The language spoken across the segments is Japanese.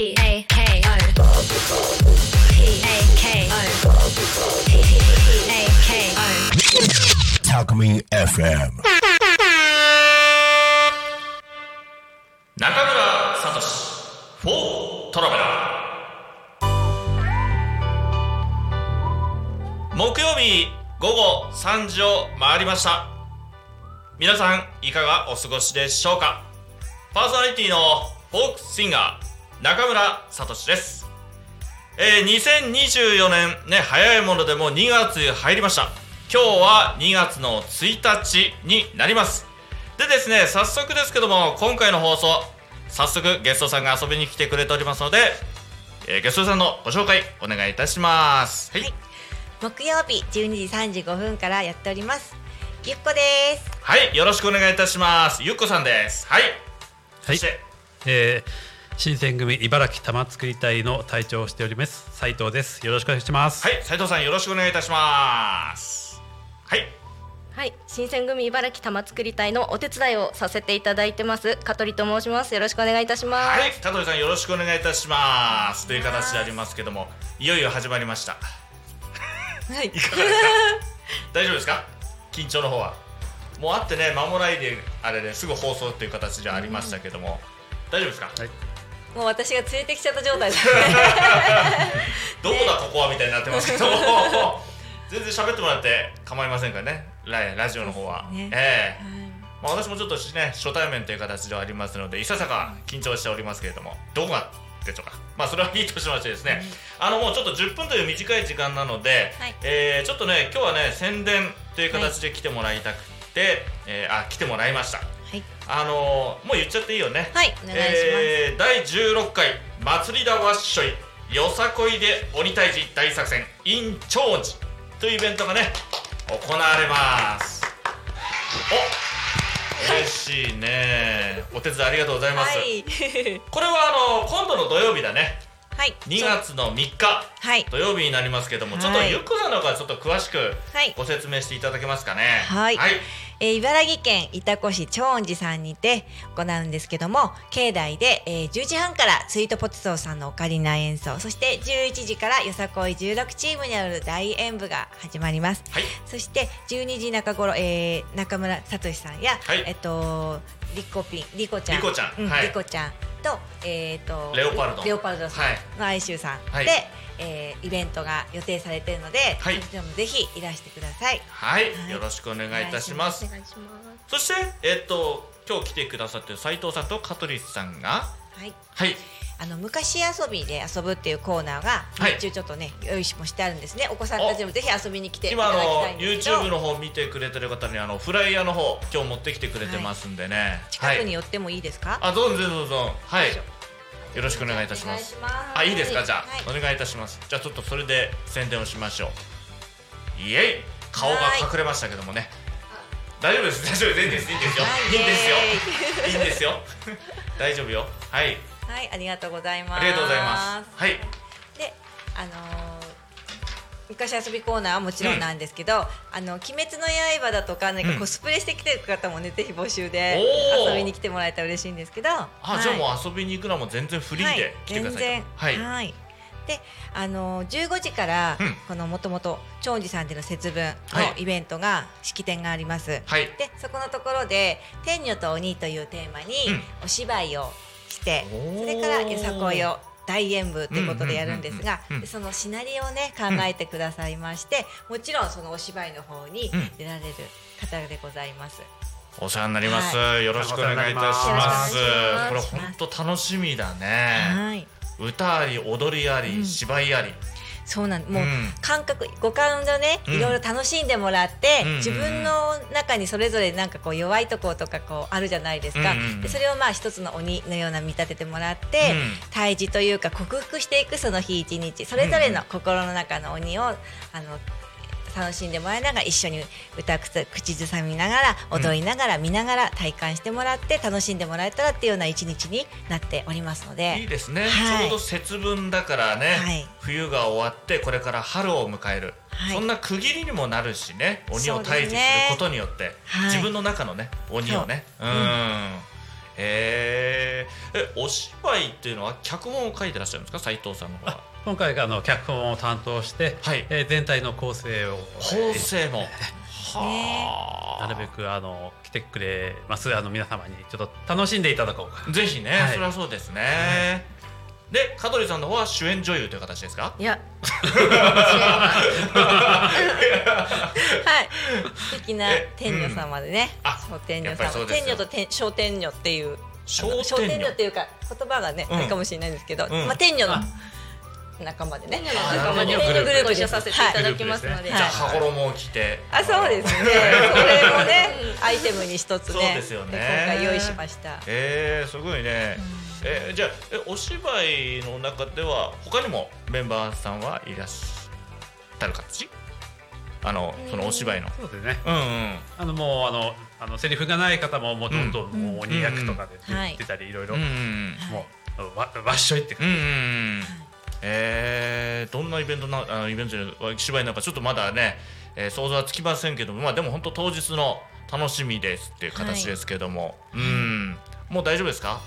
P A K O P A K O P A K O Talk Me FM. 中村聡フォートラベラー。木曜日午後3時を回りました。皆さんいかがお過ごしでしょうか？パーソナリティのフォークシンガー。中村聡です。えー、2024年ね早いものでも2月入りました。今日は2月の1日になります。でですね早速ですけども今回の放送早速ゲストさんが遊びに来てくれておりますので、えーゲストさんのご紹介お願いいたします。はい、はい木曜日12時35分からやっております。ゆっこです。はい、よろしくお願いいたします。ゆっこさんです。はい。はい。そしてえー新選組茨城玉造り隊の隊長をしております。斉藤です。よろしくお願いします。はい斉藤さんよろしくお願いいたします。はい。はい、新選組茨城玉造り隊のお手伝いをさせていただいてます。香取と申します。よろしくお願いいたします、はい、香取さんよろしくお願いいたします。という形でありますけどもいよいよ始まりました。はい。いかがですか？大丈夫ですか？緊張の方は。もう会ってね間もないであれですぐ放送っていう形でありましたけども、大丈夫ですか、はいもう私が連れてきちゃった状態です どこだここはみたいになってますけど。も 全然喋ってもらって構いませんからね。ララジオの方は、ね。ええ。まあ、私もちょっとね初対面という形ではありますのでいささか緊張しておりますけれどもどこがでしょうか。まあそれはいいとしましてですね、あのもうちょっと10分という短い時間なので、はい。えーちょっとね今日はね宣伝という形で来てもらいたくて、えーあ来てもらいましたはい。あのーもう言っちゃっていいよね。はいお願いします、えー第16回祭りだわっしょい。よさこいで鬼退治大作戦 in 長寺。というイベントがね行われます。お嬉しいね。お手伝いありがとうございます、はい。これはあの今度の土曜日だねはい。2月の3日。はい。土曜日になりますけども、はい。ちょっとゆっこさんの方からちょっと詳しくはいご説明していただけますかね。はい。はい、えー茨城県潮来市長恩寺さんにて行うんですけども境内で、えー10時半からスイートポテトさんのオカリナ演奏そして11時からよさこい16チームによる大演舞が始まります。はい。そして12時中頃、えー中村聡さんや、はい。えっとリコピンリコちゃん。リコちゃん。うんはい。リコちゃんとえっ、とレオパルドレオパルドさん。はい。の哀愁さん。で、はい。えーイベントが予定されているので、はい。そちらもぜひいらしてください。はい、はい。よろしくお願いいたします。お願いします。そしてえっと今日来てくださってる斉藤さんと香取さんがはい。はい。あの昔遊びで遊ぶっていうコーナーがはい。日中ちょっとね、用意しもしてあるんですね。お子さんたちもぜひ遊びに来ていた今あのだきたいんですけど。YouTube の方見てくれてる方にあのフライヤーの方今日持ってきてくれてますんでね、はい、近くに寄ってもいいですか、あどうぞどうぞ。はい。よろしくお願いいたします。お願いします。あいいですか？じゃお願いいたします。じゃあちょっとそれで宣伝をしましょう。イエイ。顔が隠れましたけどもね大丈夫です。大丈夫です。いいんですいいんですよ。はい。いいんですよ。いいんですよ。大丈夫よ。はい。はいありがとうございます。ありがとうございます。はい。であのー昔遊びコーナーはもちろんなんですけど、あの鬼滅の刃だとかなんうん。かコスプレしてきてる方もね、ぜひ募集で遊びに来てもらえたら嬉しいんですけど。あ、はいじゃあもう遊びに行くのはもう全然フリーで来てくださいと、はい、はい、全然はいであの15時から、うん。このもともと長寺さんでの節分はい。のイベントが、式典があります。はい。でそこのところで「天女と鬼」というテーマにうん。お芝居をして、おー。それからよさこいを大演舞ということでやるんですがそのシナリオをね考えてくださいまして、もちろんそのお芝居の方にうん。出られる方でございます。お世話になります、はよろしくお願いいたします。これ本当楽しみだね、はい歌あり踊りあり、うん。芝居あり。そうなんもう、うん。感覚五感でねうん。いろいろ楽しんでもらって、うん。自分の中にそれぞれなんかこう弱いところとかこうあるじゃないですか、でそれをまあ一つの鬼のような見立ててもらって、うん。退治というか克服していくその日一日。それぞれの心の中の鬼をあの楽しんでもらいながら一緒に歌くつ口ずさみながら踊りながら見ながら体感してもらって楽しんでもらえたらっていうような一日になっておりますので。いいですね、はいちょうど節分だからね、はい。冬が終わってこれから春を迎える、はいそんな区切りにもなるしね鬼を退治することによって、はい。自分の中のね鬼をね。へー。えお芝居っていうのは脚本を書いてらっしゃるんですか？斉藤さんの方は今回があの脚本を担当して、はい。えー全体の構成を。構成も。はあ。なるべくあの来てくれます。あの皆様にちょっと楽しんでいただこうか。ぜひね、はい。それはそうですね、で香取さんの方は主演女優という形ですか？いや。はい。素敵なえ天女様でね、あ小天女やっぱりそう様ですよ。天女と天小天女っていう。小天女。っていうか言葉がね、うん。あれかもしれないんですけど、うん。まあ天女のあ仲間でね。あ仲間でグループご一緒させていただきますので、じゃあは羽衣を着て。あそうですね。それもねアイテムに一つねそうですよね。今回用意しました。えー、すごいね、えーじゃあえお芝居の中では他にもメンバーさんはいらっしゃる形？あのそのお芝居の。そうですね。うんうん。あのもうあのあのセリフがない方ももうどんどん。もう鬼役とかでうん。出てたりいろいろ。もうわわっしょいってうんうんうんえー、どんなイベントなあのイベントで芝居なんかちょっとまだね、えー想像はつきませんけどもまあでも本当当日の楽しみですっていう形ですけども、うん。もう大丈夫ですか？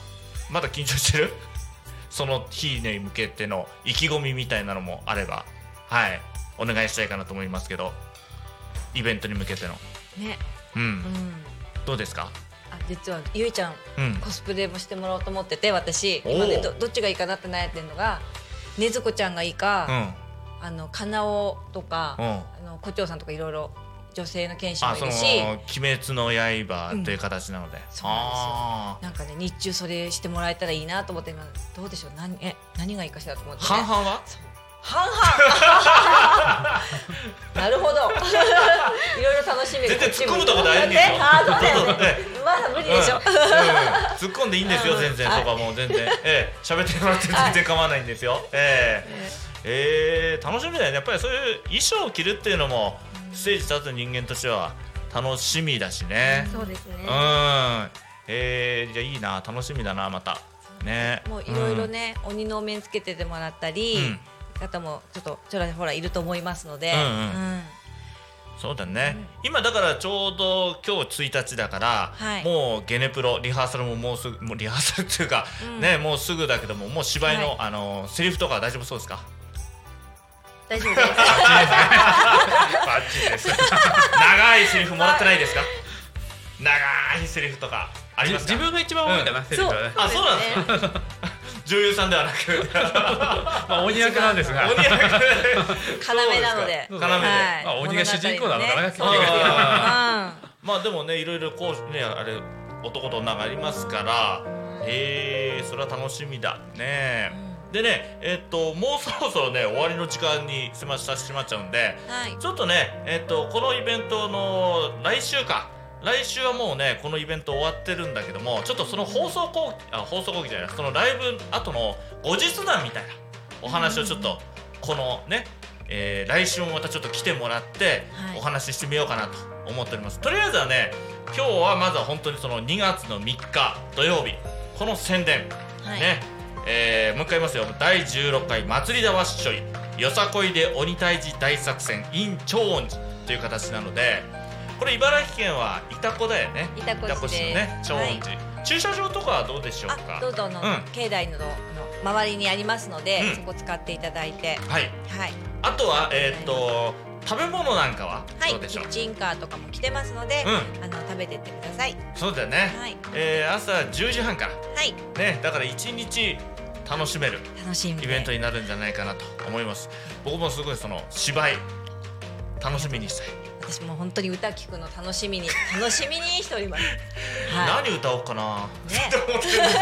まだ緊張してる？その日に向けての意気込みみたいなのもあれば。はい。お願いしたいかなと思いますけど。イベントに向けての。ね。うん、うん。どうですか？あ実はゆいちゃんうん。コスプレもしてもらおうと思ってて私。今ねどどっちがいいかなって悩んでるのがねずこちゃんがいいか、うん。あのかなおとか、うん。あの胡蝶さんとかいろいろ女性の剣士もいるし「鬼滅の刃」という形なので、そうなんですよ。なんかね日中それしてもらえたらいいなと思って今どうでしょう？何え何がいいかしらと思って、ね、半々は？そう半々。なるほど。いろいろ楽しみ全然突っ込むとこ大事ですよ ね？あーそうだよね。えまだ無理でしょ、うん。うん突っ込んでいいんですよ全然はい。そこはもう全然。ええ。喋ってもらって全然構わないんですよ。ええ。ええ。楽しみだよね。やっぱりそういう衣装を着るっていうのもステージ立つ人間としては楽しみだしね。そうですね。うん。ええじゃあいいな。楽しみだなまた。ね。もういろいろね、鬼のお面つけててもらったり、うん。方もちょっとちょらほらいると思いますので、うん。うんそうだね、今だからちょうど今日1日だから、はい。もうゲネプロリハーサルももうすぐもうリハーサルっていうか、うん。ねもうすぐだけどももう芝居の、はい。あのセリフとかは大丈夫そうですか？大丈夫です。バッチリです。長いセリフもらってないですか？長いセリフとかありじますか？自分が一番多いかな、セリフはね。あそうなんですか？女優さんではなく。まあ鬼役なんですが。鬼役。要なので要まあ鬼が主人公なのかなねあまあでもねいろいろこうねあれ男と女がありますからへえそれは楽しみだねでねえっともうそろそろね終わりの時間に迫ってしまっちゃうんでうんはいちょっとねえっとこのイベントの来週か来週はもうねこのイベント終わってるんだけどもちょっとその放送後あ放送後期じゃないそのライブ後の後日談みたいなお話をちょっとこのね、えー来週もまたちょっと来てもらってはい。お話ししてみようかなと思っております、とりあえずはね今日はまずは本当にその2月の3日土曜日この宣伝、はい。ね、えーもう一回言いますよ。第16回祭りだわっしょいよさこいで鬼退治大作戦 in 長音寺という形なのでこれ茨城県は潮来だよね。潮来市市のね長音寺、駐車場とかはどうでしょうか？あどうぞあの、うん。境内のあの周りにありますので、うん。そこ使っていただいて。はい。はい。あとはえーっと食べ物なんかははい。どうでしょう、キッチンカーとかも来てますので、うあの食べてってください。そうだよね、はい。えー朝10時半から。はい。ねだから1日楽しめる楽しみで。イベントになるんじゃないかなと思います。僕もすごいその芝居楽しみにしたい、私も本当に歌聞くの楽しみに楽しみにしております。は何歌おうかな、ね。って思ってるんですけどね。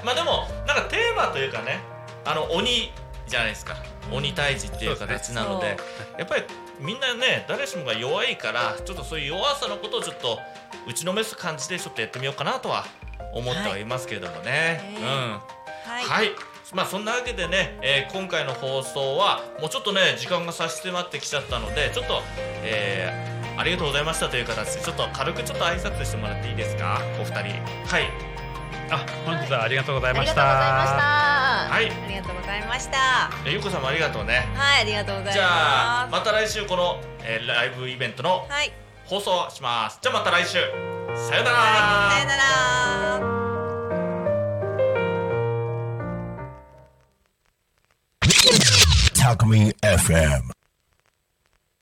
まあでもなんかテーマというかねあの鬼じゃないですか。鬼退治っていう形なのでやっぱりみんなね誰しもが弱いからちょっとそういう弱さのことをちょっと打ちのめす感じでちょっとやってみようかなとは思ってはいますけれどもね、はい。うん。はい、はい、まあそんなわけでね、えー今回の放送はもうちょっとね時間が差し迫ってきちゃったのでちょっと、えーありがとうございましたという形でちょっと軽くちょっと挨拶してもらっていいですか？お二人。はい。あ本日はありがとうございありがましとうございました。たはい。ありがとうございました。えゆうこさんもありがとうね。はいありがとうございます。じゃあまた来週この、えーライブイベントのはい。放送します。じゃあまた来週。さよなら。はいさよなら Alchemy FM.